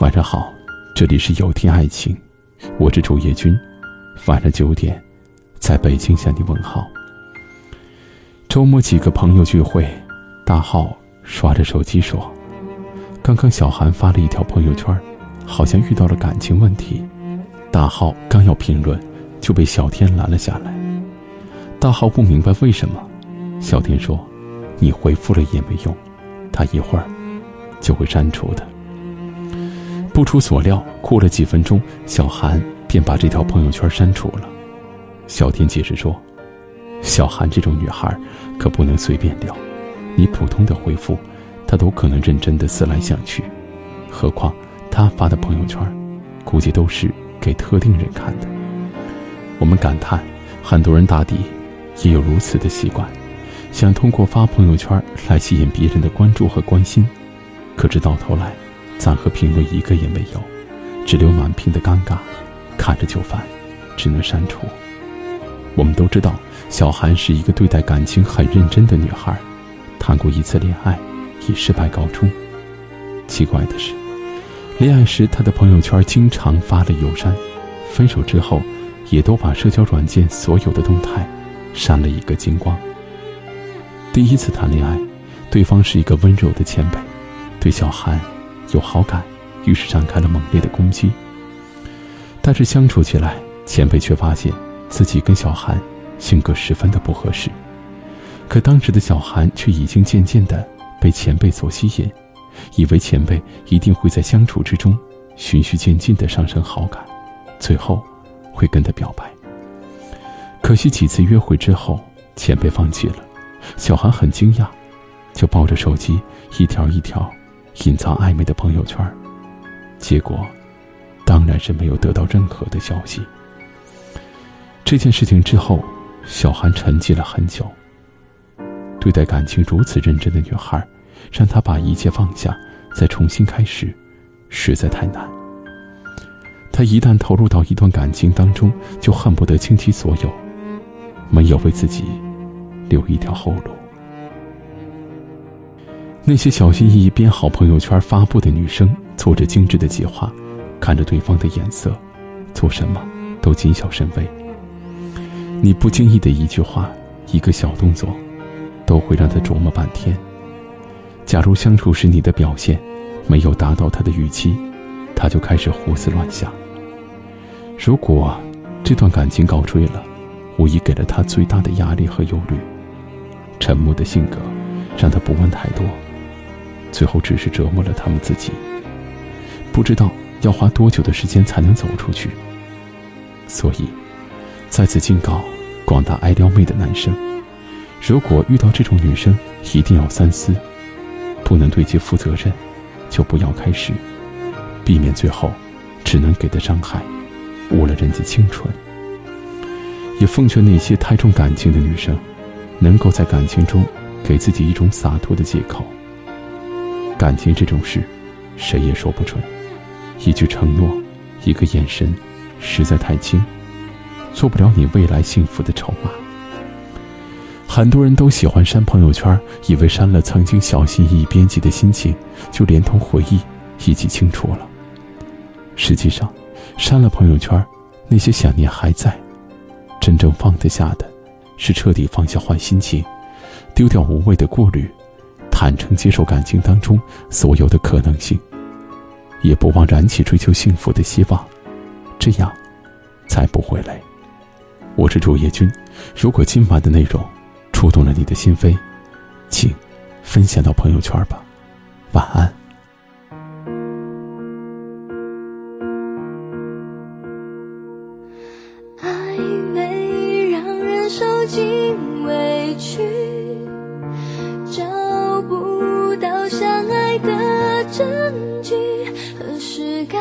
晚上好，这里是有天爱情，我是主页君，晚上九点，在北京向你问好。周末几个朋友聚会，大浩刷着手机说：“刚刚小韩发了一条朋友圈，好像遇到了感情问题。”大浩刚要评论，就被小天拦了下来。大浩不明白为什么，小天说：“你回复了也没用，他一会儿就会删除的。”不出所料，过了几分钟，小韩便把这条朋友圈删除了。小天解释说：“小韩这种女孩，可不能随便聊，你普通的回复，她都可能认真的思来想去。何况她发的朋友圈，估计都是给特定人看的。”我们感叹，很多人大抵也有如此的习惯，想通过发朋友圈来吸引别人的关注和关心，可是到头来。赞和评论一个也没有，只留满屏的尴尬，看着就烦，只能删除。我们都知道，小韩是一个对待感情很认真的女孩，谈过一次恋爱，以失败告终。奇怪的是，恋爱时她的朋友圈经常发了又删，分手之后，也都把社交软件所有的动态删了一个精光。第一次谈恋爱，对方是一个温柔的前辈，对小韩。有好感，于是展开了猛烈的攻击。但是相处起来，前辈却发现自己跟小韩性格十分的不合适。可当时的小韩却已经渐渐的被前辈所吸引，以为前辈一定会在相处之中循序渐进的上升好感，最后会跟他表白。可惜几次约会之后，前辈放弃了，小韩很惊讶，就抱着手机一条一条。隐藏暧昧的朋友圈，结果当然是没有得到任何的消息。这件事情之后，小韩沉寂了很久。对待感情如此认真的女孩，让她把一切放下，再重新开始，实在太难。她一旦投入到一段感情当中，就恨不得倾其所有，没有为自己留一条后路。那些小心翼翼编好朋友圈发布的女生，做着精致的计划，看着对方的眼色，做什么都谨小慎微。你不经意的一句话，一个小动作，都会让他琢磨半天。假如相处时你的表现没有达到他的预期，他就开始胡思乱想。如果这段感情告吹了，无疑给了他最大的压力和忧虑。沉默的性格，让他不问太多。最后只是折磨了他们自己，不知道要花多久的时间才能走出去。所以，再次警告广大爱撩妹的男生：如果遇到这种女生，一定要三思，不能对其负责任，就不要开始，避免最后只能给的伤害，误了人家青春。也奉劝那些太重感情的女生，能够在感情中给自己一种洒脱的借口。感情这种事，谁也说不准。一句承诺，一个眼神，实在太轻，做不了你未来幸福的筹码。很多人都喜欢删朋友圈，以为删了曾经小心翼翼编辑的心情，就连同回忆一起清除了。实际上，删了朋友圈，那些想念还在。真正放得下的，是彻底放下坏心情，丢掉无谓的顾虑。坦诚接受感情当中所有的可能性，也不忘燃起追求幸福的希望，这样才不会累。我是主页君，如果今晚的内容触动了你的心扉，请分享到朋友圈吧。晚安。证据何时该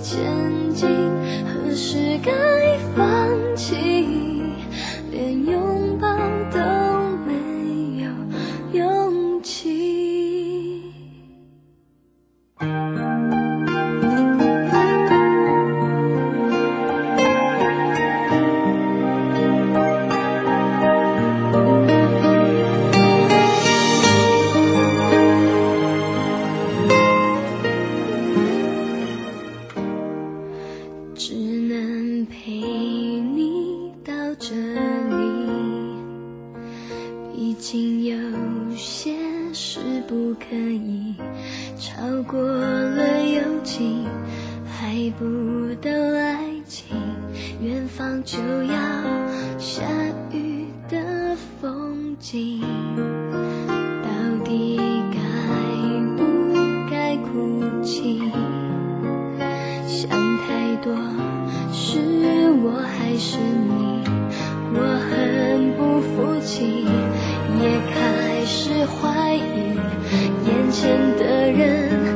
前进何时该放弃？过了友情，还不到爱情，远方就要下雨的风景，到底该不该哭泣？想太多，是我还是你？我很不服气，也开始怀疑眼前的人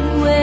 away.